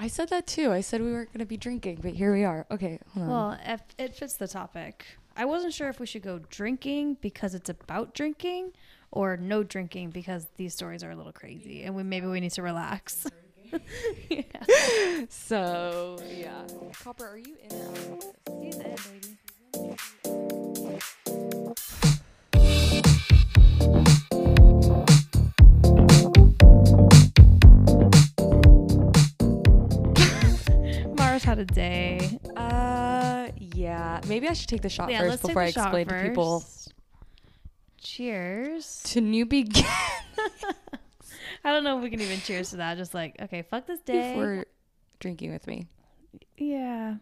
I said that too. I said we weren't going to be drinking, but here we are. Okay, hold on. Well, if it fits the topic. I wasn't sure if we should go drinking because it's about drinking or no drinking because these stories are a little crazy and we maybe we need to relax. yeah. so, yeah. Copper, are you in or out of this? He's in, baby. A day. Uh, yeah. Maybe I should take the shot yeah, first let's before I take the shot explain to people. first. Cheers. To new begin I don't know if we can even cheers to that. Just like, okay, fuck this day. before drinking with me. Yeah.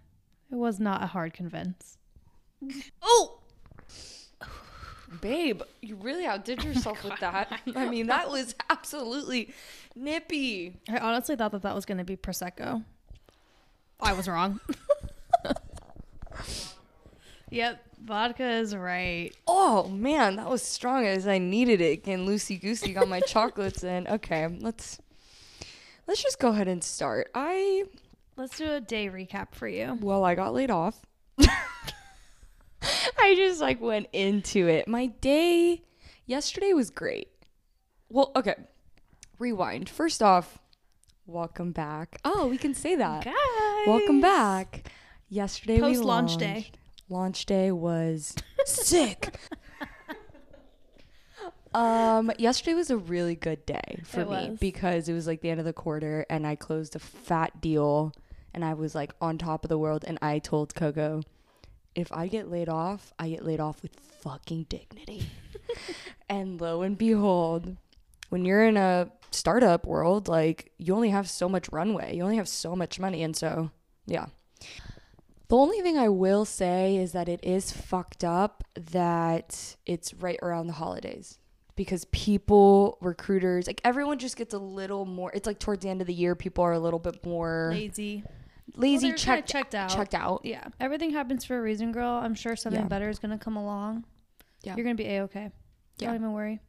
It was not a hard convince. Oh! Babe, you really outdid yourself with that. I mean, that was absolutely nippy. I honestly thought that that was going to be Prosecco. I was wrong. yep, vodka is right. Oh man, that was strong as I needed it. Getting loosey goosey got my chocolates in. Okay, let's let's just go ahead and start. I Let's do a day recap for you. well, I got laid off. I just like went into it. My day yesterday was great. Well, okay. Rewind. First off, welcome back. Oh, we can say that. Guys. Welcome back. Yesterday we Post launch day. Launch day was sick. um, yesterday was a really good day for It me was. because it was like the end of the quarter and I closed a fat deal and I was like on top of the world and I told Coco, if I get laid off, I get laid off with fucking dignity. and lo and behold, when you're in a startup world, like you only have so much runway. You only have so much money and so yeah. The only thing I will say is that it is fucked up that it's right around the holidays because people, recruiters, like everyone just gets a little more. It's like towards the end of the year, people are a little bit more Lazy. lazy, they're checked, checked out. checked out. Yeah. Everything happens for a reason, girl. I'm sure something Yeah. better is going to come along. Yeah. You're going to be A-okay. Yeah. Don't even worry.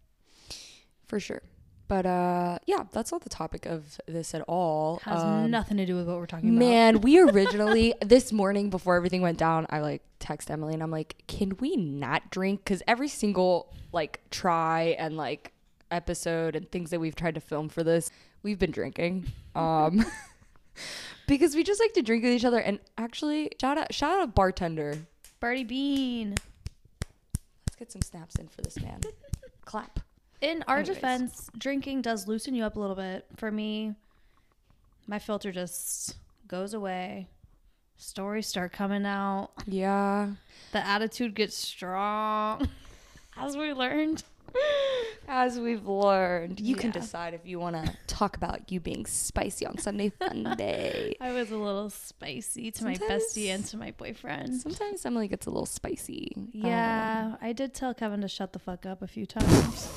for sure. But uh, yeah, that's not the topic of this at all. Has Um, nothing to do with what we're talking about. Man, we originally this morning before everything went down, I like text Emily and I'm like, "Can we not drink?" Because every single like try and like episode and things that we've tried to film for this, we've been drinking. Um, because we just like to drink with each other. And actually, shout out, shout out bartender. Birdie Bean. Let's get some snaps in for this man. Clap. In our Anyways. defense, drinking does loosen you up a little bit. For me, my filter just goes away. Stories start coming out. Yeah. The attitude gets strong. As we learned. As we've learned, you can decide if you want to talk about you being spicy on Sunday Fun Day. I was a little spicy to my bestie and to my boyfriend. Sometimes Emily gets a little spicy. Um, Yeah, I did tell Kevin to shut the fuck up a few times.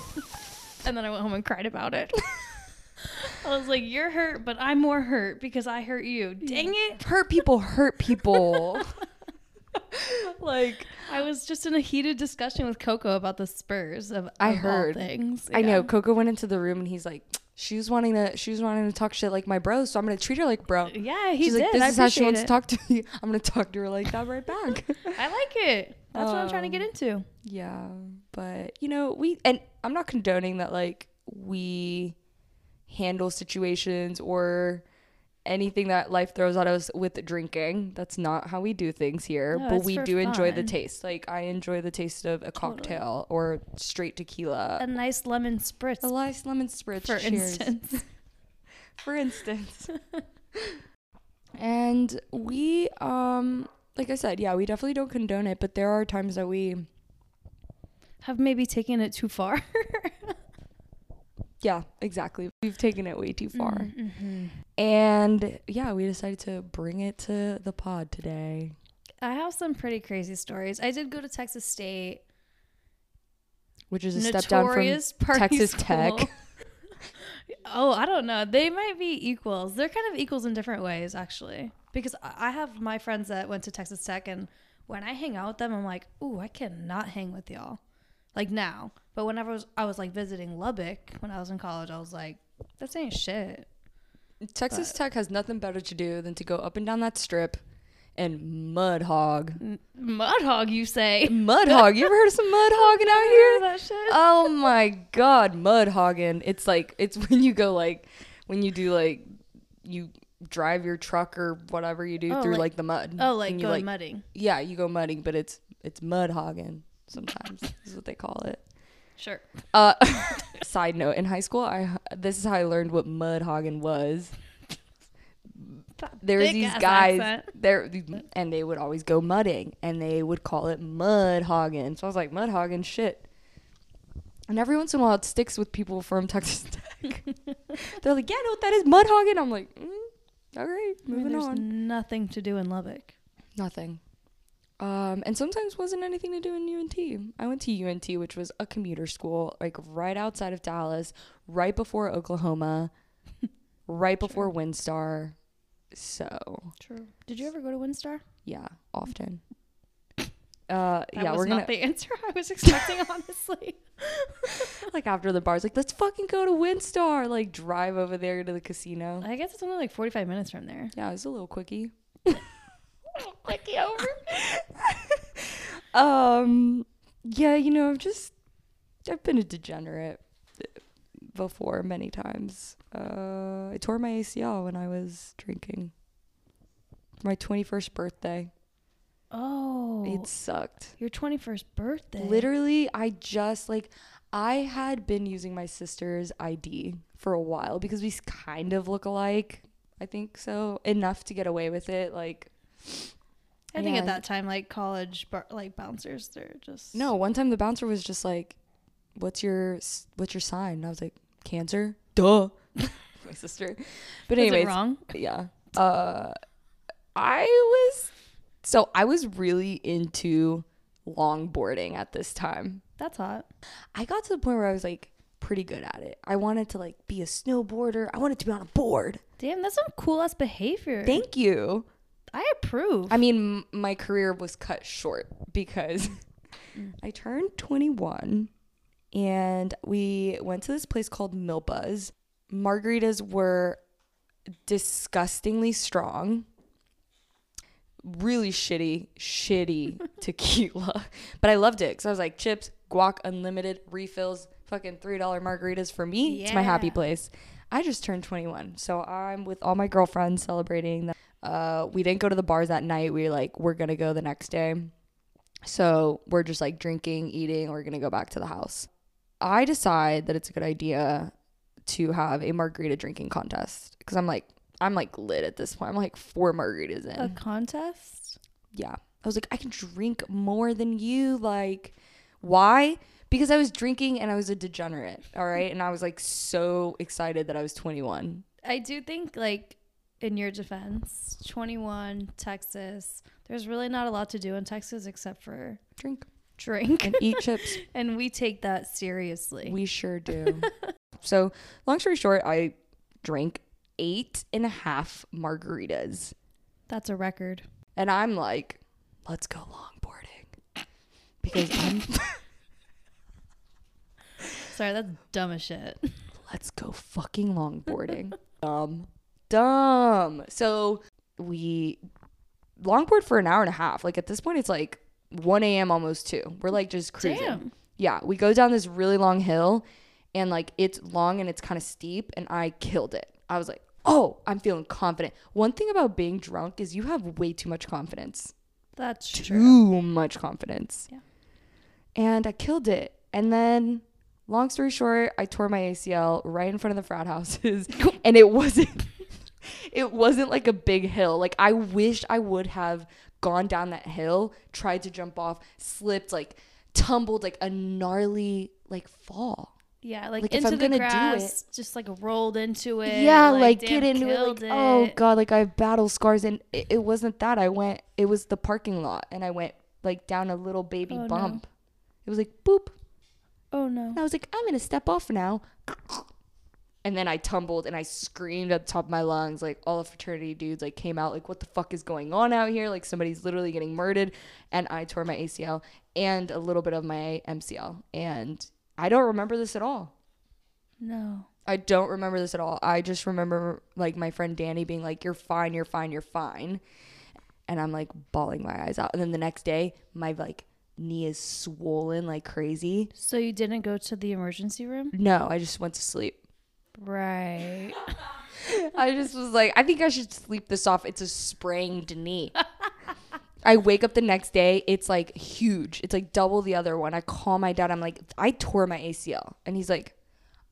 and then I went home and cried about it. I was like, You're hurt, but I'm more hurt because I hurt you. Dang it. hurt people hurt people. like I was just in a heated discussion with Coco about the Spurs of, I of all heard. things. I know Coco went into the room and he's like, she was wanting to, she was wanting to talk shit like my bro, so I'm gonna treat her like bro. Yeah, he She's did. like, this I is how she wants it. to talk to me. I'm gonna talk to her like that right back. I like it. That's what I'm trying to get Um, into. yeah, but you know, we and I'm not condoning that like we handle situations or anything that life throws at us with drinking. That's not how we do things here, No, but we do enjoy the taste. Like I enjoy the taste of a cocktail or straight tequila. A nice lemon spritz, a nice lemon spritz, for cheers. instance. for instance. and we um like I said, yeah, we definitely don't condone it, but there are times that we Have maybe taken it too far. yeah, exactly. We've taken it way too far. Mm-hmm. And yeah, we decided to bring it to the pod today. I have some pretty crazy stories. I did go to Texas State. Which is a step down from Texas school. Tech. oh, I don't know. They might be equals. They're kind of equals in different ways, actually. Because I I have my friends that went to Texas Tech, and when I hang out with them, I'm like, ooh, I cannot hang with y'all. Like now. But whenever I was, I was like visiting Lubbock when I was in college, I was like, this ain't shit. Texas But- Tech has nothing better to do than to go up and down that strip and mud hog. Mud hog, you say? Mud hog. You ever heard of some mud hogging out here? That shit. Oh my god, mud hogging. It's like it's when you go like when you do like you drive your truck or whatever you do Oh, through like- like, the mud. oh, like and you going mudding. Yeah, you go mudding, but it's it's mud hogging sometimes. is what they call it. Sure. Uh, side note: In high school, I this is how I learned what mud hogging was. There was these guys accent. there, and they would always go mudding, and they would call it mud hogging. So I was like, mud hogging, shit. And every once in a while, it sticks with people from Texas Tech. They're like, yeah, no, that is, mud hogging. I'm like, mm, all right, I mean, moving there's on. nothing to do in Lubbock. Nothing. Um, and sometimes wasn't anything to do in UNT. I went to UNT, which was a commuter school, like right outside of Dallas, right before Oklahoma, right before WinStar. So True. Did you ever go to WinStar? yeah, often. Uh, That yeah, was we're not gonna the answer I was expecting, honestly. like after the bars, like let's fucking go to WinStar. Like drive over there to the casino. I guess it's only like 45 minutes from there. Yeah, it was a little quickie. quickie over. um, yeah, you know, I've just I've been a degenerate before many times. Uh, I tore my ACL when I was drinking. My twenty first birthday. Oh. It sucked. your 21st birthday. Literally, I just like I had been using my sister's ID for a while because we kind of look alike. I think so enough to get away with it. Like I think at that time, like college, bar- like bouncers, they're just. No, one time the bouncer was just like, "What's your s- what's your sign?" And I was like, "Cancer." Duh. My sister. But Was it anyways, wrong? yeah. Uh I was so I was really into longboarding at this time. That's hot. I got to the point where I was like pretty good at it. I wanted to like be a snowboarder. I wanted to be on a board. Damn, that's some cool ass behavior. Thank you. I approve. I mean, m- my career was cut short because I turned 21 and we went to this place called Milpa's. Margaritas were disgustingly strong. Really shitty, shitty tequila. But I loved it because I was like, chips, guac, unlimited, refills, fucking $3 margaritas for me. It's my happy place. I just turned 21. So I'm with all my girlfriends celebrating that. Uh, we didn't go to the bars that night. We were like, we're gonna go the next day. So we're just like drinking, eating. We're gonna go back to the house. I decide that it's a good idea to have a margarita drinking contest because I'm like, I'm like lit at this point. I'm like four margaritas in. a contest? Yeah. I was like, I can drink more than you. Like, why? Because I was drinking and I was a degenerate. All right. And I was like so excited that I was 21. I do think, like, in your defense, 21, Texas, there's really not a lot to do in Texas except for Drink drink. and eat chips. and we take that seriously. We sure do. so, long story short, I drank eight and a half margaritas. That's a record. And I'm like, let's go longboarding. Because I'm, Sorry, that's dumb as shit. let's go fucking longboarding. dumb. Dumb. So, we longboard for an hour and a half. Like, at this point, it's like 1 a.m., almost 2. We're like just cruising. Damn. Yeah, we go down this really long hill and like it's long and it's kind of steep and I killed it. I was like, "Oh, I'm feeling confident." One thing about being drunk is you have way too much confidence. That's true. Too much confidence. Yeah. And I killed it. And then long story short, I tore my ACL right in front of the frat houses and it wasn't it wasn't like a big hill. Like I wish I would have gone down that hill, tried to jump off, slipped, like tumbled like a gnarly like fall. Yeah, like, Like, if into I'm the gonna do grass, just like rolled into it. yeah, like, damn, get into it. Like, killed oh god, like I have battle scars, and it, it wasn't that. I went. It was the parking lot, and I went like down a little baby Oh, no. bump. It was like boop, Oh no. and I was like, I'm gonna step off now. And then I tumbled and I screamed at the top of my lungs. Like all the fraternity dudes like came out like, what the fuck is going on out here? Like somebody's literally getting murdered. And I tore my ACL and a little bit of my MCL. And I don't remember this at all. No. I don't remember this at all. I just remember like my friend Danny being like, "You're fine, you're fine, you're fine," and I'm like bawling my eyes out. And then the next day, my like knee is swollen like crazy. So you didn't go to the emergency room? No, I just went to sleep. Right. I just was like, I think I should sleep this off. It's a sprained knee. I wake up the next day, it's like huge. It's like double the other one. I call my dad. I'm like, I tore my ACL, and he's like,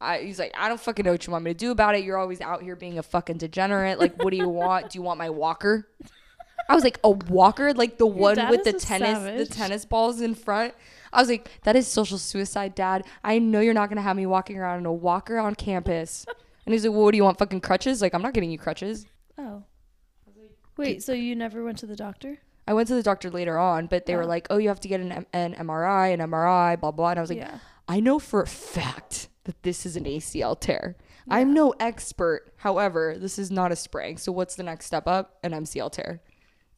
I, he's like, I don't fucking know what you want me to do about it. You're always out here being a fucking degenerate. Like, what do you want? Do you want my walker? I was like, a walker, like the one with the tennis, savage. the tennis balls in front. I was like, that is social suicide, dad. I know you're not gonna have me walking around in a walker on campus. And he's like, well, what do you want? Fucking crutches? Like, I'm not getting you crutches. Oh. Wait, so you never went to the doctor? I went to the doctor later on, but they were Oh. like, "Oh, you have to get an, M- an MRI, an MRI, blah blah." And I was like, yeah. "I know for a fact that this is an ACL tear. I'm no expert. However, this is not a sprain. So what's the next step up? An MCL tear,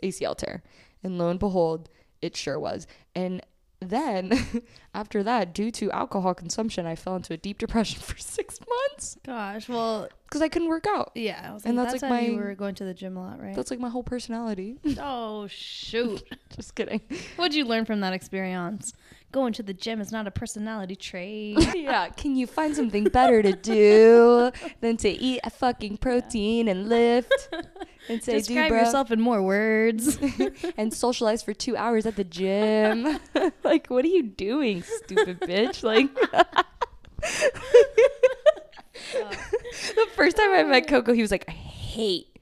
ACL tear." And lo and behold, it sure was. And then after that, due to alcohol consumption, I fell into a deep depression for six months Gosh. Well, because I couldn't work out. yeah. I was And like, that's, that's, like, how you were going to the gym a lot, right? That's like my whole personality. oh shoot. Just kidding. What'd you learn from that experience? Going to the gym is not a personality trait. yeah, can you find something better to do than to eat a fucking protein and lift and say, Describe "Dude, yourself in more words. and socialize for two hours at the gym? like, what are you doing, stupid bitch? Like, the first time I met Coco, he was like, "I hate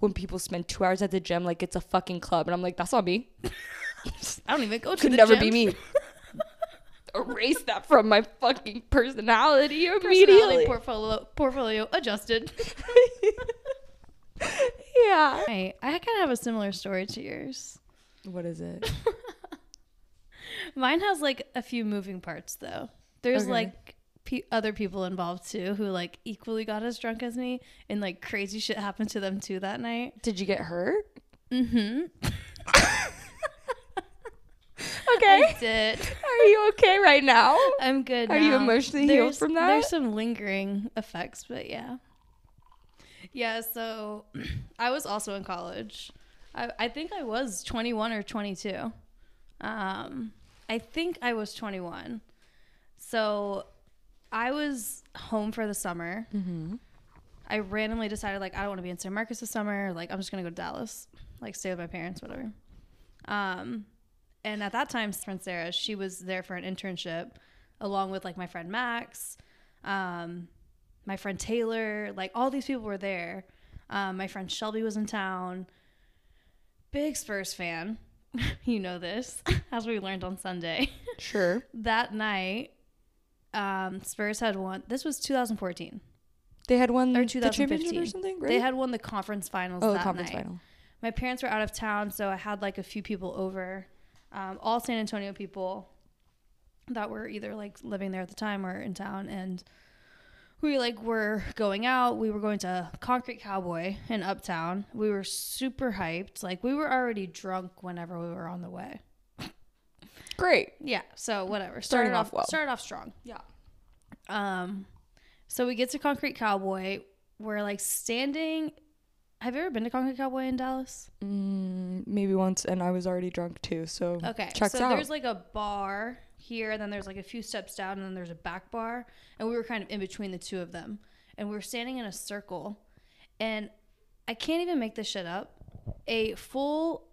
when people spend two hours at the gym like it's a fucking club," and I'm like, "That's not me. I don't even go to the gym. Could never gym. be me." Erase that from my fucking personality Personality immediately. portfolio portfolio adjusted. yeah. Right. I kind of have a similar story to yours. What is it? Mine has like a few moving parts though. There's Okay. like pe- other people involved too who like equally got as drunk as me and like crazy shit happened to them too that night. Did you get hurt? Mm Mhm. Okay. I did. Are you okay right now? I'm good Are you now. emotionally healed from that? There's some lingering effects, but yeah. Yeah, so I was also in college. I, I think I was 21 or 22. Um, I think I was 21. So I was home for the summer. Mm-hmm. I randomly decided like I don't want to be in San Marcos this summer. Like I'm just gonna go to Dallas, like stay with my parents, whatever. Um, and at that time, friend Sarah, she was there for an internship, along with like my friend Max, um, my friend Taylor. Like all these people were there. Um, my friend Shelby was in town. Big Spurs fan, you know this, as we learned on Sunday. Sure. that night, um, Spurs had won. This was 2014. They had won Or the championship 2015. or something, right? They had won the conference finals. oh, the conference night. final. My parents were out of town, so I had like a few people over, um, all San Antonio people that were either like living there at the time or in town, and we like were going out. We were going to Concrete Cowboy in Uptown. We were super hyped. Like we were already drunk whenever we were on the way. Great. Yeah. So whatever. Starting Started off off well. Started off strong. Yeah. Um, so we get to Concrete Cowboy. We're like standing. Have you ever been to Concrete Cowboy in Dallas? Mm, maybe once, and I was already drunk too. So Okay. checks so out. there's like a bar here, and then there's like a few steps down, and then there's a back bar, and we were kind of in between the two of them, and we were standing in a circle, and I can't even make this shit up. A full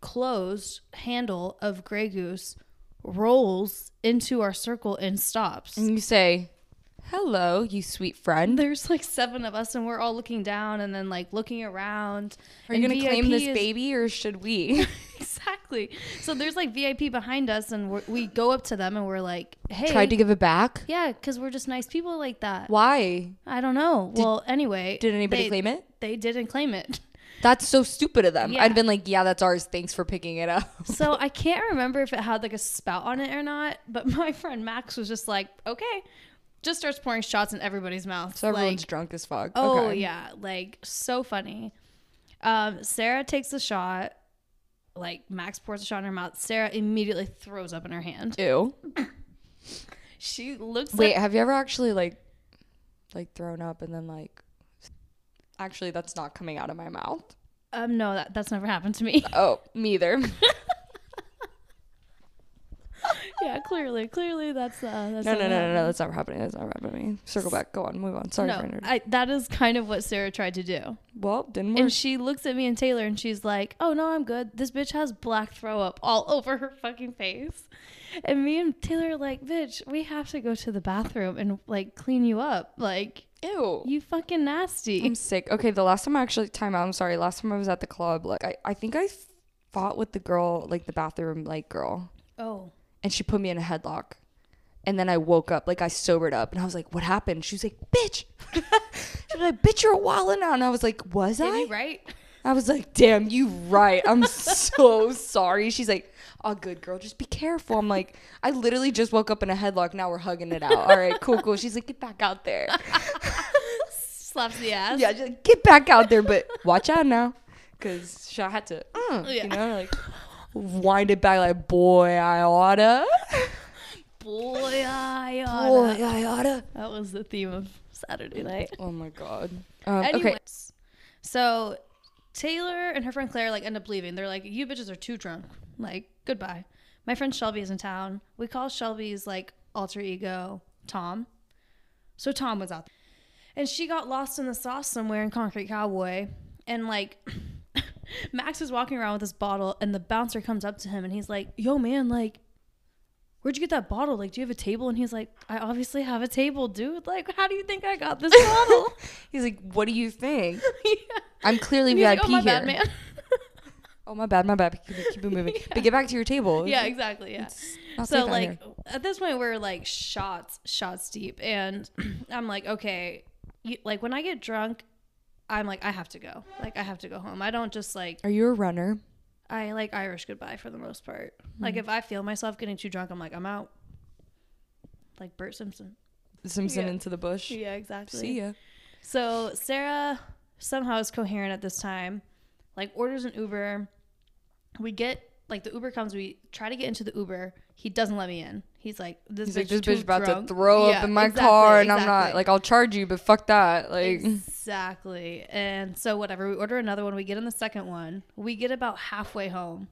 closed handle of Grey Goose rolls into our circle and stops. and you say, "Hello, you sweet friend. there's like seven of us and we're all looking down and then like looking around Are you gonna claim this is- baby, or should we?" exactly so there's like vip behind us and we're, we go up to them and we're like hey Tried to give it back. yeah because we're just nice people like that Why i don't know well anyway did anybody they, claim it? they didn't claim it That's so stupid of them. Yeah. I'd been like, "Yeah, that's ours. Thanks for picking it up." so i can't remember if it had like a spout on it or not but my friend max was just like okay just starts pouring shots in everybody's mouth So everyone's like, drunk as fuck. Oh Okay. yeah, like so funny. Um, Sarah takes a shot. Like Max pours a shot in her mouth. Sarah immediately throws up in her hand. Ew. She looks. Wait, At, have you ever actually like like thrown up and then like actually that's not coming out of my mouth. Um, no, that, that's never happened to me. Oh, me either. yeah, clearly, clearly that's uh, that's no, no, no, no, no, that's not happening. That's not happening. Circle back. Go on. Move on. Sorry, no. I, that is kind of what Sarah tried to do. Well, didn't work. And she looks at me and Taylor and she's like, "Oh no, I'm good. This bitch has black throw up all over her fucking face." And me and Taylor are like, "Bitch, we have to go to the bathroom and like clean you up. Like, Ew. you fucking nasty." I'm sick. Okay, the last time I actually time out. I'm sorry. Last time I was at the club, like I, I think I fought with the girl, like the bathroom like girl, Oh. And she put me in a headlock. And then I woke up, like I sobered up, and I was like, "What happened?" She was like, "Bitch." she was like, "Bitch, you're a wilding out." And I was like, "Was Did I?" you right? I was like, "Damn, you right." I'm so sorry. She's like, "Oh, good girl, just be careful." I'm like, "I literally just woke up in a headlock. Now we're hugging it out. All right, cool, cool." She's like, "Get back out there." Slaps the ass. Yeah, just like, get back out there, but watch out now, because I had to, uh, Yeah. you know, like wind it back, like boy, I oughta, Boy, I oughta. boy, I oughta. That was the theme of Saturday night. Oh my god. Um, Anyways, okay, so Taylor and her friend Claire like end up leaving. They're like, "You bitches are too drunk. Like, goodbye." My friend Shelby is in town. We call Shelby's like alter ego Tom. So Tom was out, there. and she got lost in the sauce somewhere in Concrete Cowboy, and like. Max is walking around with this bottle, and the bouncer comes up to him, and he's like, "Yo, man, like, where'd you get that bottle? Like, do you have a table?" And he's like, "I obviously have a table, dude. Like, how do you think I got this bottle?" he's like, "What do you think? yeah. I'm clearly VIP like, oh, my here." bad, man. Oh my bad, my bad. Keep it, keep it moving. But get back to your table. yeah, exactly. Yeah. So like at this point we're like shots shots deep, and I'm like, okay, you, like when I get drunk, I'm like, I have to go. Like I have to go home. I don't just like are you a runner? I like Irish goodbye for the most part. Hmm. Like if I feel myself getting too drunk, I'm like, I'm out. Like Bart Simpson. Simpson Yeah. into the bush. Yeah, exactly. See ya. So Sarah somehow is coherent at this time, like orders an Uber. We get like the Uber comes. We try to get into the Uber. He doesn't let me in. He's like, this He's bitch like, this bitch about drunk." to throw Yeah, up in my exactly, car, and I'm not like, I'll charge you, but fuck that. Like, exactly. And so whatever. We order another one. We get in the second one. We get about halfway home.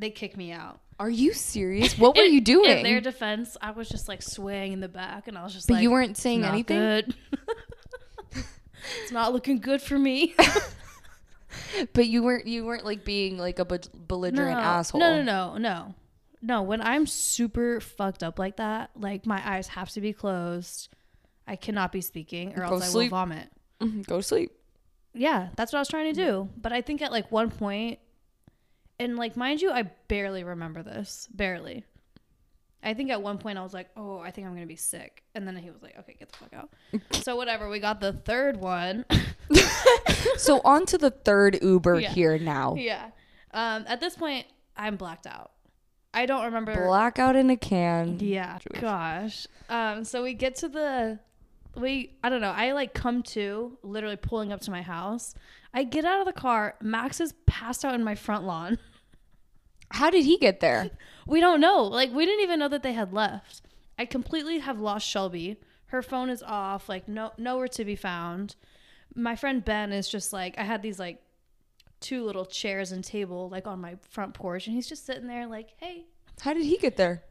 They kick me out. are you serious? What were In- you doing? In their defense, I was just like swaying in the back, and I was just but like, you weren't saying "Not anything. It's not looking good for me. But you weren't. You weren't like being like a be- belligerent asshole. No, no, no, no, no. When I'm super fucked up like that, like my eyes have to be closed. I cannot be speaking, or Go else I will vomit. Mhm, Go to sleep. Yeah, that's what I was trying to do. But I think at like one point, and like mind you, I barely remember this, barely. I think at one point I was like, "Oh, I think I'm gonna be sick," and then he was like, "Okay, get the fuck out." so whatever. We got the third one. so on to the third Uber Yeah. here now. yeah. Um, at this point, I'm blacked out. I don't remember. Blackout in a can. Yeah, Jewish. gosh. Um, so we get to the we I don't know. I like come to literally pulling up to my house. I get out of the car. Max is passed out in my front lawn. How did he get there? We don't know. Like we didn't even know that they had left. I completely have lost Shelby. Her phone is off. Like no nowhere to be found. My friend Ben is just like I had these like two little chairs and table like on my front porch, and he's just sitting there like, hey, How did he get there?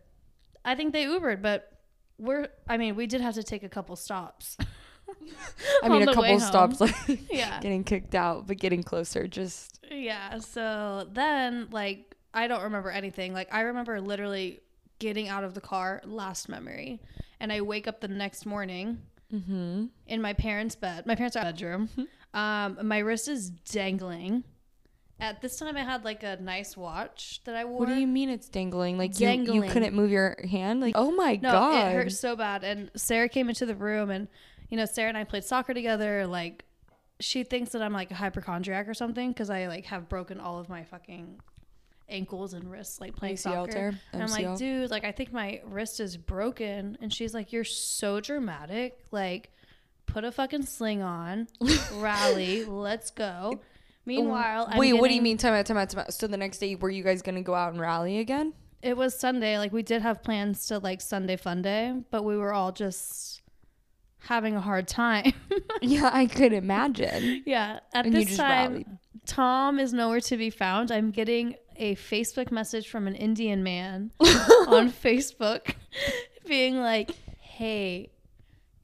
I think they Ubered, but we're I mean, we did have to take a couple stops. I mean, a couple stops, like Yeah. getting kicked out, but getting closer. Just Yeah, so then like I don't remember anything. Like I remember literally getting out of the car last memory. And I wake up the next morning mm-hmm. in my parents' bed. My parents' bedroom. Um, my wrist is dangling. At this time I had like a nice watch that I wore. What do you mean it's dangling? Like you, you couldn't move your hand? Like oh my No, god! it hurt so bad. And Sarah came into the room, and you know, Sarah and I played soccer together. Like, she thinks that I'm like a hypochondriac or something because I like have broken all of my fucking ankles and wrists like playing ACL soccer. tear? And I'm like, dude, like I think my wrist is broken. And she's like, you're so dramatic. Like, put a fucking sling on, rally, let's go. Meanwhile, I'm Wait, what do you mean? Time out, time out, time out. So the next day, were you guys gonna go out and rally again? It was Sunday. Like we did have plans to like Sunday fun day, but we were all just having a hard time. yeah, I could imagine. yeah. At And this time, rallied. Tom is nowhere to be found. I'm getting a Facebook message from an Indian man on Facebook being like, hey,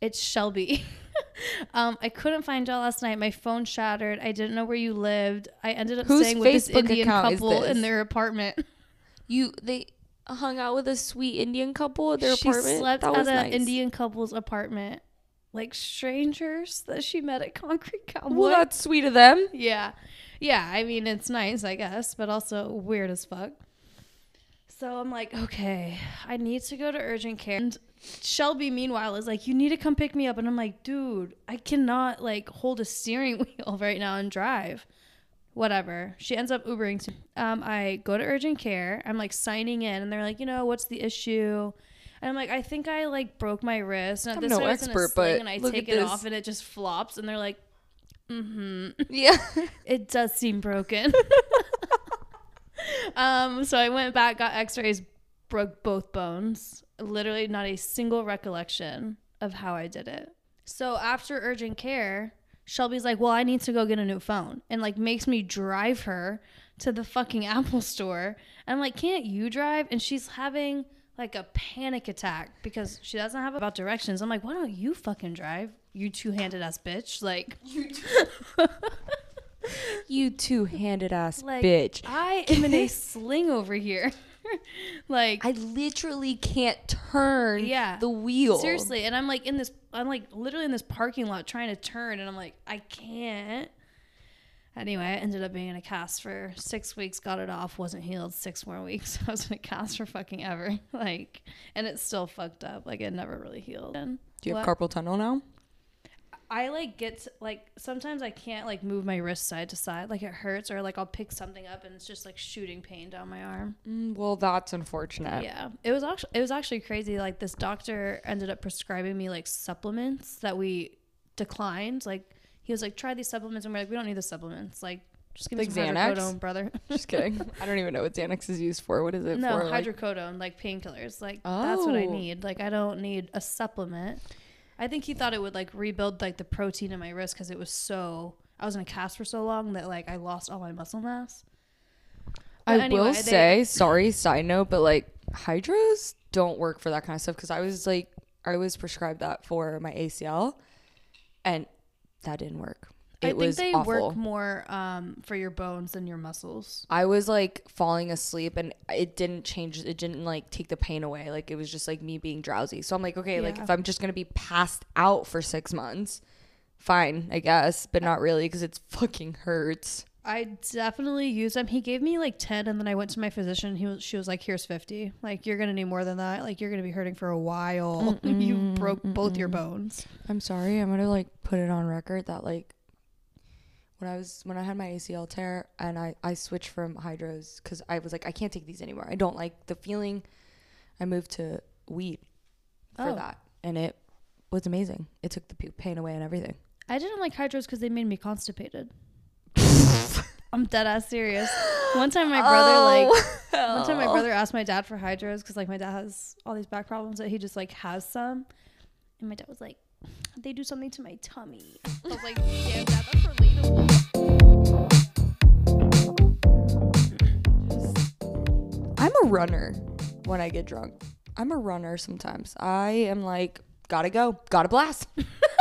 it's Shelby. um, I couldn't find y'all last night. My phone shattered. I didn't know where you lived. I ended up Whose staying with this Facebook Indian account is couple in their apartment. You they hung out with a sweet Indian couple at their she apartment. slept that at was an nice. Indian couple's apartment. Like strangers that she met at Concrete Cowboy. Well, that's sweet of them. Yeah. Yeah, I mean it's nice, I guess, but also weird as fuck. So I'm like, okay, I need to go to urgent care. And Shelby, meanwhile, is like, you need to come pick me up. And I'm like, dude, I cannot like hold a steering wheel right now and drive. Whatever. She ends up Ubering to um I go to urgent care. I'm like signing in and they're like, you know, what's the issue? And I'm like, I think I like broke my wrist. And I'm this no point, in a expert, sling, but and I take it this. off and it just flops. And they're like, mm-hmm. Yeah. It does seem broken. um, so I went back, got x-rays, broke both bones. Literally not a single recollection of how I did it. So after urgent care, Shelby's like, "Well, I need to go get a new phone." And like makes me drive her to the fucking Apple store. And I'm like, "Can't you drive?" And she's having like a panic attack because she doesn't have about directions. I'm like, "Why don't you fucking drive? You two-handed ass bitch." Like You two handed ass Like, bitch. I am in a sling over here. like I literally can't turn Yeah. the wheel. seriously, and I'm like in this I'm like literally in this parking lot trying to turn and I'm like I can't. Anyway, I ended up being in a cast for six weeks, got it off, wasn't healed six more weeks. I was in a cast for fucking ever. Like and it's still fucked up. Like it never really healed. And Do you have carpal tunnel now? I like get to, like sometimes I can't like move my wrist side to side. Like it hurts or like I'll pick something up and it's just like shooting pain down my arm. Mm, well, that's unfortunate. Yeah, it was actually it was actually crazy. Like this doctor ended up prescribing me like supplements that we declined. Like he was like, try these supplements, and we're like, we don't need the supplements. Like just give me Like some Xanax? hydrocodone, brother. Just kidding. I don't even know what Xanax is used for. What is it no for? Hydrocodone, like painkillers. Like that's what I Oh. need. Like I don't need a supplement. I think he thought it would like rebuild like the protein in my wrist because it was so. I was in a cast for so long that like I lost all my muscle mass. I anyway, will they- say, sorry, side note, but like hydros don't work for that kind of stuff because I was like, I was prescribed that for my ACL, and that didn't work. It I think was they awful. work more um, for your bones than your muscles. I was like falling asleep, and it didn't change. It didn't like take the pain away. Like it was just like me being drowsy. So I'm like, okay, like if I'm just gonna be passed out for six months, fine, I guess, but not really because it's fucking hurts. I definitely used them. He gave me like 10 and then I went to my physician. He was she was like, "Here's 50. Like you're going to need more than that. Like you're going to be hurting for a while. you broke both your bones." I'm sorry. I'm gonna like put it on record that like when I was when I had my ACL tear and I I switched from hydros because I was like I can't take these anymore. I don't like the feeling. I moved to weed for Oh. that, and it was amazing. It took the pain away and everything. I didn't like hydros cuz they made me constipated. I'm dead ass serious. One time my brother oh, like one time my brother asked my dad for hydros cuz like my dad has all these back problems that he just like has some. And my dad was like, "They do something to my tummy." I was like, "Damn, dad, that's relatable." I'm a runner when I get drunk. I'm a runner sometimes. I am like gotta go, gotta blast,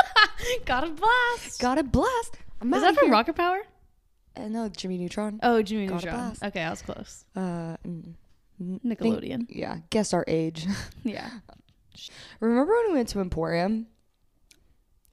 Got a blast. gotta blast. I'm Is that from. Rocket Power? Uh, no, Jimmy Neutron. Oh, Jimmy Got Neutron. Okay, I was close. Uh, mm, mm, think- Nickelodeon. yeah, guess our age. Yeah. Remember when we went to Emporium?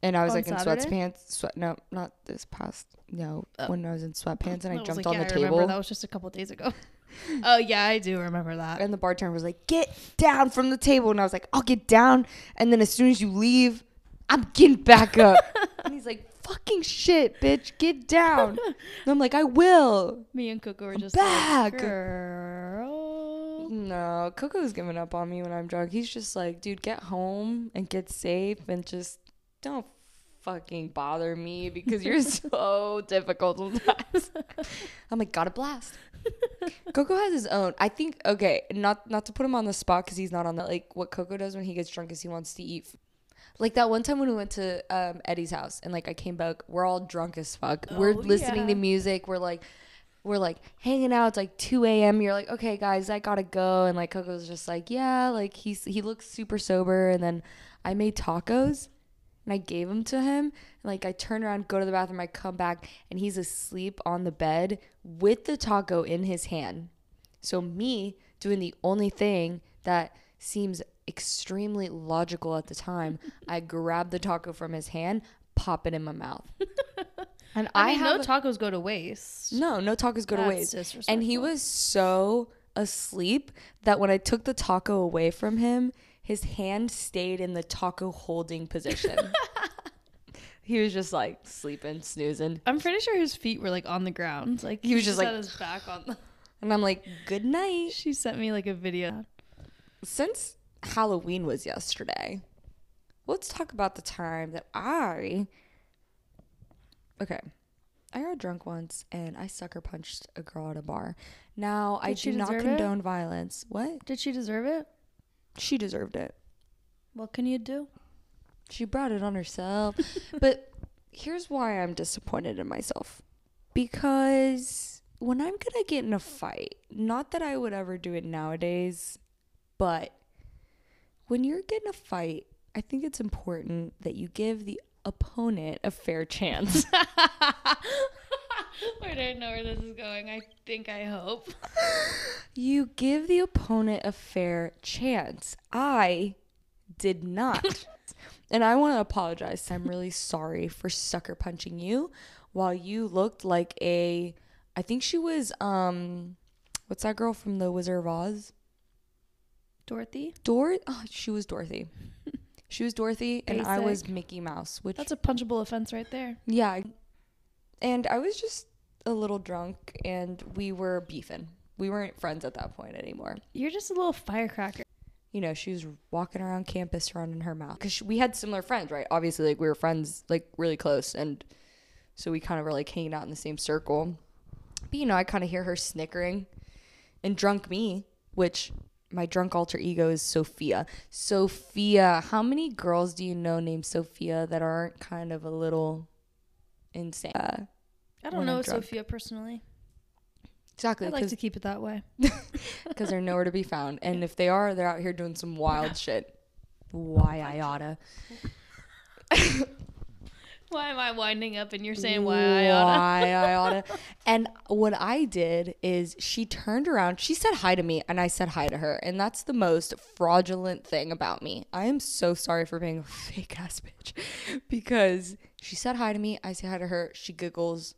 And I was like in Saturday? sweatpants. Sweat no, not this past. No, Oh. when I was in sweatpants and I was jumped like, on yeah, the I remember. table. That was just a couple days ago. oh yeah, I do remember that. and the bartender was like, "Get down from the table," and I was like, "I'll get down." And then as soon as you leave, I'm getting back up. and he's like, "Fucking shit, bitch, get down." and I'm like, "I will." Me and Coco were just back. like, girl. No, Coco's giving up on me when I'm drunk. He's just like, dude, get home and get safe and just don't fucking bother me because you're so difficult sometimes. I'm like, got a blast. Coco has his own. I think okay, not not to put him on the spot because he's not on that. Like what Coco does when he gets drunk is he wants to eat. Like that one time when we went to um, Eddie's house and like I came back, we're all drunk as fuck. we're Oh, listening to music. We're like, we're like hanging out. It's like 2 a.m. You're like, okay, guys, I gotta go. And like Coco's just like, yeah, like he's he looks super sober. And then I made tacos and I gave them to him. And like I turn around, go to the bathroom, I come back, and he's asleep on the bed with the taco in his hand. So me doing the only thing that seems extremely logical at the time, I grab the taco from his hand, pop it in my mouth. And I, I, mean, have no tacos go to waste. no, no tacos go to That's waste. And he was so asleep that when I took the taco away from him, his hand stayed in the taco holding position. he was just like sleeping, snoozing. I'm pretty sure his feet were like on the ground. Like He was just, like- his back on. The- And I'm like, good night. she sent me like a video. Since Halloween was yesterday, let's talk about the time that I. Okay. I got drunk once and I sucker punched a girl at a bar. Now, I Did she do not deserve it? condone violence. What? Did she deserve it? She deserved it. What can you do? She brought it on herself. but here's why I'm disappointed in myself. Because when I'm going to get in a fight, not that I would ever do it nowadays, but when you're getting a fight, I think it's important that you give the opponent a fair chance. I don't know where this is going. I think I hope. you give the opponent a fair chance. I did not. and I want to apologize. I'm really sorry for sucker punching you while you looked like a I think she was um what's that girl from the Wizard of Oz? Dorothy? Dor oh, she was Dorothy. She was Dorothy and I was Basic. Mickey Mouse, which That's a punchable offense right there. yeah. And I was just a little drunk and we were beefing. We weren't friends at that point anymore. You're just a little firecracker. you know, she was walking around campus running her mouth because we had similar friends, right? Obviously, like we were friends, like really close, and so we kind of were like hanging out in the same circle. But you know, I kind of hear her snickering, and drunk me, which my drunk alter ego is Sofia. Sophia, how many girls do you know named Sophia that aren't kind of a little insane? Uh, I don't know Sophia personally. exactly, I'd like to keep it that way. because they're nowhere to be found, and if they are, they're out here doing some wild shit. Why I oughta. Why am I winding up and you're saying why I oughta? Why I oughta. And what I did is she turned around. She said hi to me, and I said hi to her. And that's the most fraudulent thing about me. I am so sorry for being a fake ass bitch because she said hi to me. I say hi to her. She giggles,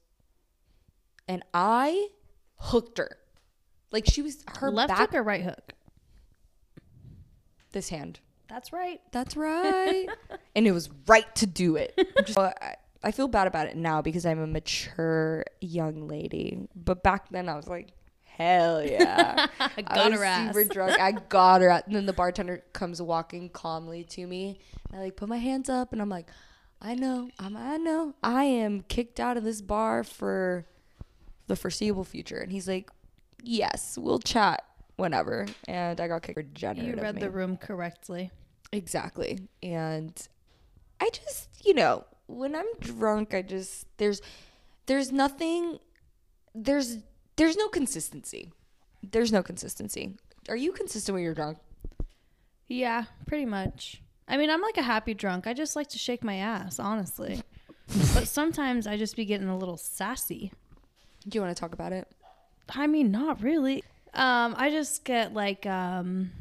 and I hooked her. Like she was her Left back. hook or right hook? this hand. That's right. That's right. and it was right to do it. Just- I, I feel bad about it now because I'm a mature young lady. But back then I was like, hell yeah. I I got was her ass. super drunk. I got her. At, and then the bartender comes walking calmly to me. I like put my hands up and I'm like, I know, I'm, I know, I am kicked out of this bar for the foreseeable future. And he's like, yes, we'll chat whenever. And I got kicked for degenerate You read the room correctly. Exactly. And I just, you know, when I'm drunk, I just there's there's nothing there's there's no consistency. There's no consistency. Are you consistent when you're drunk? Yeah, pretty much. I mean, I'm like a happy drunk. I just like to shake my ass, honestly. but sometimes I just be getting a little sassy. Do you want to talk about it? I mean, not really. Um, I just get like um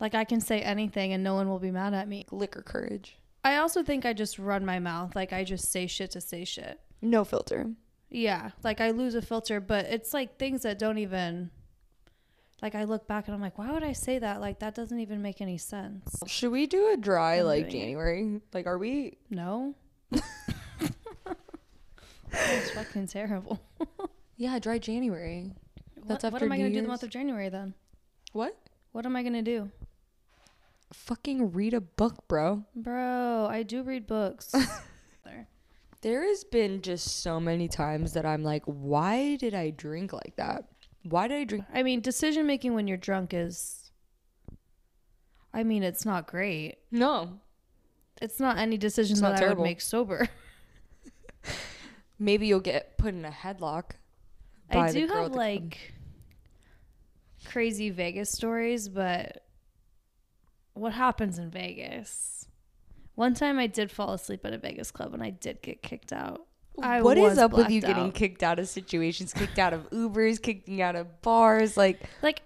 like I can say anything and no one will be mad at me. Liquor courage. I also think I just run my mouth. Like I just say shit to say shit. No filter. Yeah, like I lose a filter, but it's like things that don't even like I look back and I'm like, why would I say that? Like that doesn't even make any sense. Should we do a dry I'm like doing it. January? Like are we No. It's fucking terrible. Yeah, dry January. That's what, what after am I gonna New do the month of January then? What? What am I gonna do? Fucking read a book, bro. Bro, I do read books. There. Has been just so many times that I'm like, why did I drink like that? Why did I drink? I mean, decision making when you're drunk is I mean, it's not great. No, it's not any decision It's that I terrible. would make sober. Maybe you'll get put in a headlock. I do have like crazy Vegas stories, but what happens in Vegas? One time I did fall asleep at a Vegas club and I did get kicked out. I What is up with you blacked getting kicked out of situations, kicked out of Ubers, kicked out of bars? Like, Like,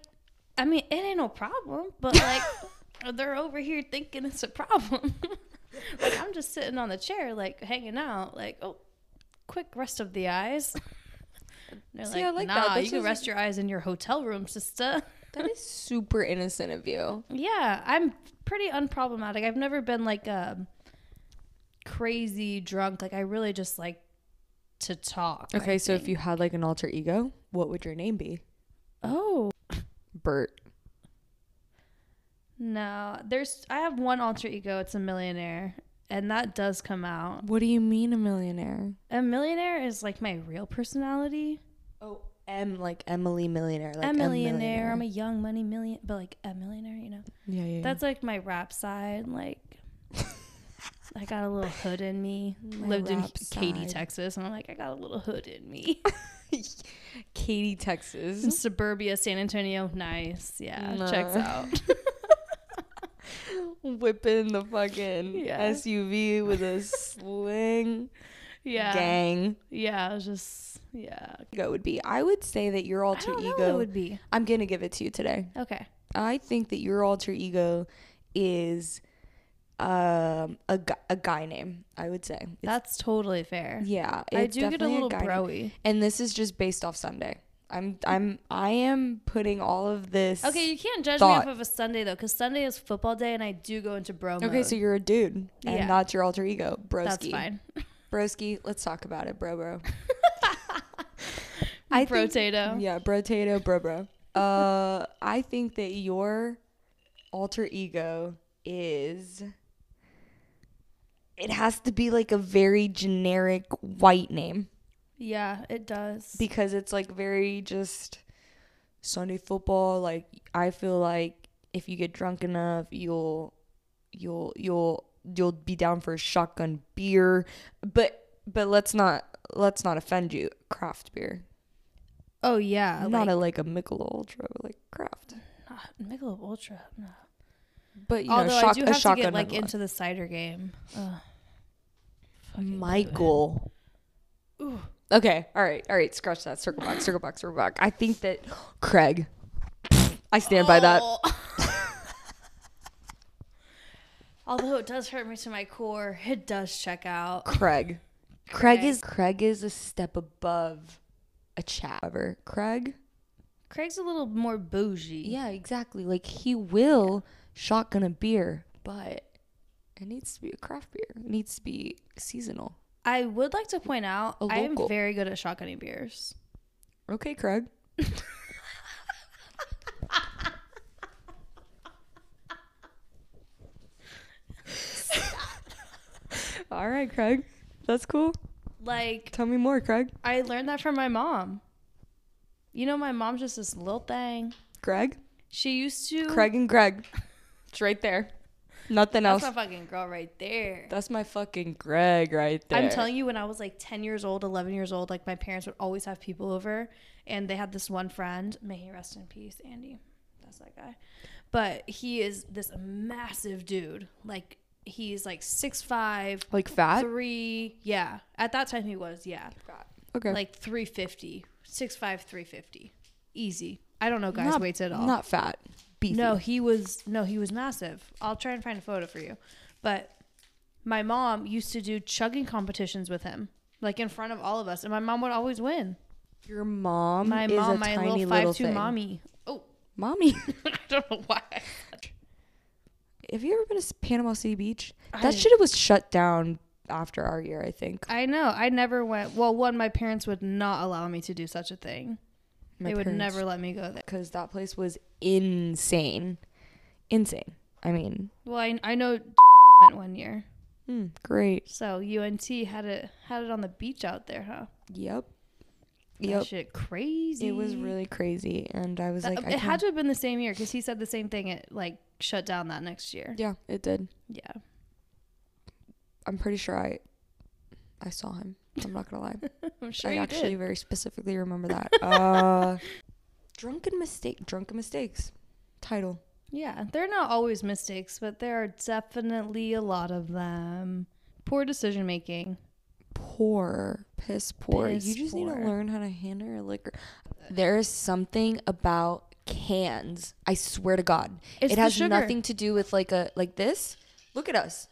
I mean, it ain't no problem, but like, they're over here thinking it's a problem. like, I'm just sitting on the chair, like hanging out, like, oh, quick rest of the eyes. They're See, like, I like that. nah, That's you can rest your eyes in your hotel room, sister. that is super innocent of you. Yeah, I'm pretty unproblematic. I've never been like um crazy drunk. Like I really just like to talk. I Okay, so if you had like an alter ego, what would your name be? Oh Bert. no, there's I have one alter ego. It's a millionaire, and that does come out. What do you mean a millionaire? A millionaire is like my real personality. Oh, M like Emily millionaire. Like a M millionaire. I'm a young money million, but like a millionaire. You know, yeah, yeah. that's like my rap side. Like. I got a little hood in me. My Lived in rap Katy. Texas, and I'm like, I got a little hood in me. Katy, in Texas. suburbia, San Antonio. Nice. Yeah, checks out. Whipping the fucking Yeah. SUV with a sling. Yeah. Gang. Yeah, just yeah. Ego would be. I would say that your alter don't know what ego. would be. I'm gonna give it to you today. Okay. I think that your alter ego is um a a guy name. I would say. It's- That's totally fair. yeah. I do get a little broy. And this is just based off Sunday. I'm I'm I am putting all of this. Okay, you can't judge Thought. me off of a Sunday though, because Sunday is football day, and I do go into bro mode. Okay, so you're a dude, and Yeah. that's your alter ego, broski. that's fine. Broski, let's talk about it, bro, bro. I think, Brotato. yeah, brotato, bro, bro. Uh, I think that your alter ego is. It has to be like a very generic white name Yeah, it does. because it's like very just Sunday football. Like I feel like if you get drunk enough, you'll you'll you'll you'll be down for a shotgun beer. But but let's not let's not offend you. Craft beer, oh yeah, not like, a like a Michelob Ultra, like craft. not Michelob Ultra. No. But you know, shock, I do a have to shotgun get like into the cider game. Michael. Ooh. Okay, all right, all right. Scratch that. Circle back. Circle back. Circle back. I think that Craig. I stand by that. Oh. Although it does hurt me to my core, it does check out. Craig. Craig Craig. is Craig is a step above a chat. However, Craig. Craig's a little more bougie. Yeah, exactly. Like he will shotgun a beer, but it needs to be a craft beer. It needs to be seasonal. I would like to point out I am very good at shotgunning beers. Okay, Craig. All right, Craig. That's cool. Like Tell me more, Craig. I learned that from my mom. You know, my mom's just this little thing. Greg? She used to. Craig and Greg. It's right there. Nothing That's else. That's my fucking girl right there. That's my fucking Greg right there. I'm telling you, when I was like 10 years old, 11 years old, like my parents would always have people over, and they had this one friend. May he rest in peace, Andy. That's that guy. But he is this massive dude. Like he's like six five, Like fat? three. Yeah, at that time he was. Yeah, fat. Okay. like 350, 6'5", 350. easy. I don't know guys' not, weights at all. Not fat. Beefy. No, he was no, he was massive. I'll try and find a photo for you. But my mom used to do chugging competitions with him, like in front of all of us, and my mom would always win. Your mom My is mom, a my tiny little five two thing. mommy. Oh, Mommy. I don't know why. Have you ever been to Panama City Beach? I- That shit was shut down after our year, I think. I know. I never went. Well, one, my parents would not allow me to do such a thing. My they would parents- never let me go there. because that place was insane, insane. I mean, Well, I, I know went one year, mm, great. so UNT had it had it on the beach out there, huh? Yep, That yep. shit crazy. It was really crazy, and I was That- like, I it had to have been the same year because he said the same thing. It like shut down that next year. Yeah, it did. Yeah. I'm pretty sure I I saw him. I'm not gonna lie. I'm sure I actually did. very specifically remember that. Uh, drunken mistake, drunken mistakes. Title. Yeah, they're not always mistakes, but there are definitely a lot of them. Poor decision making. Poor, piss poor. Piss you just need to learn how to handle your liquor. There is something about cans. I swear to God, It's it has nothing to do with like a like this. Look at us.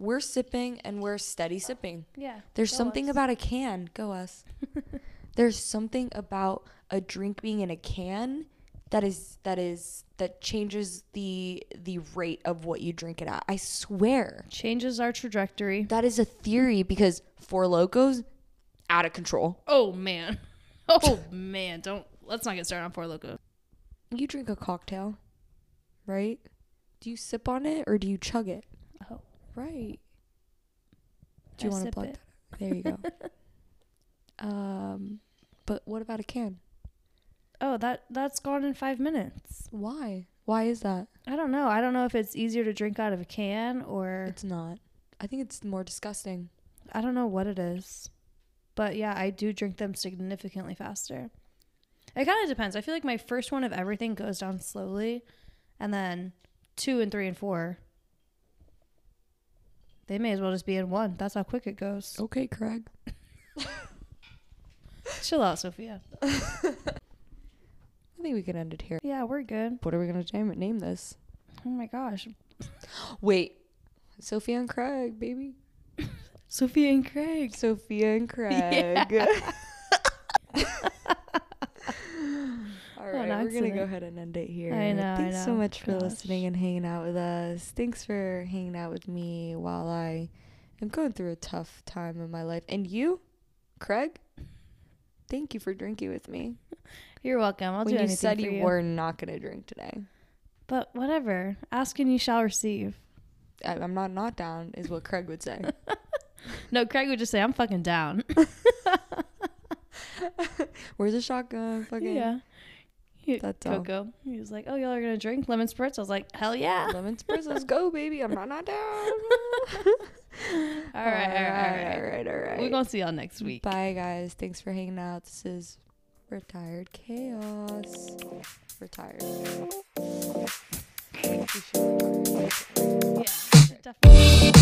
We're sipping and we're steady sipping. Yeah. There's something us. about a can. Go us. There's something about a drink being in a can that is that is that changes the the rate of what you drink it at. I swear. changes our trajectory. That is a theory because Four Locos out of control. Oh man. Oh man, don't let's not get started on Four Loco. You drink a cocktail, right? Do you sip on it or do you chug it? Oh. Right. Do you want to plug it. that? There you go. um, but what about a can? Oh, that that's gone in five minutes. Why? Why is that? I don't know. I don't know if it's easier to drink out of a can or It's not. I think it's more disgusting. I don't know what it is. But yeah, I do drink them significantly faster. It kind of depends. I feel like my first one of everything goes down slowly, and then two and three and four, they may as well just be in one. That's how quick it goes. Okay, Craig. Chill out, Sofia. I think we can end it here. Yeah, we're good. What are we gonna name name this? Oh my gosh. Wait, Sofia and Craig, baby. Sofia and Craig. Sofia and Craig. All Oh, we're gonna go ahead and end it here. I know, I Thanks so much for Gosh. listening and hanging out with us. Thanks for hanging out with me while I am going through a tough time in my life. And you, Craig, thank you for drinking with me. You're welcome. I'll when do you anything said for you, said you. were not gonna drink today, But whatever. Ask and you shall receive. I, I'm not not down, is what Craig would say. No, Craig would just say, I'm fucking down. Where's the shotgun? Fucking yeah. He- That's all. He was like, "Oh, y'all are gonna drink lemon spritz." I was like, "Hell yeah!" lemon spritz. Let's go, baby. I'm not not down. All right, all right, all right. all right, all right. We're gonna see y'all next week. Bye, guys. Thanks for hanging out. This is Retired Chaos. Retired. We should retire. Yeah, definitely.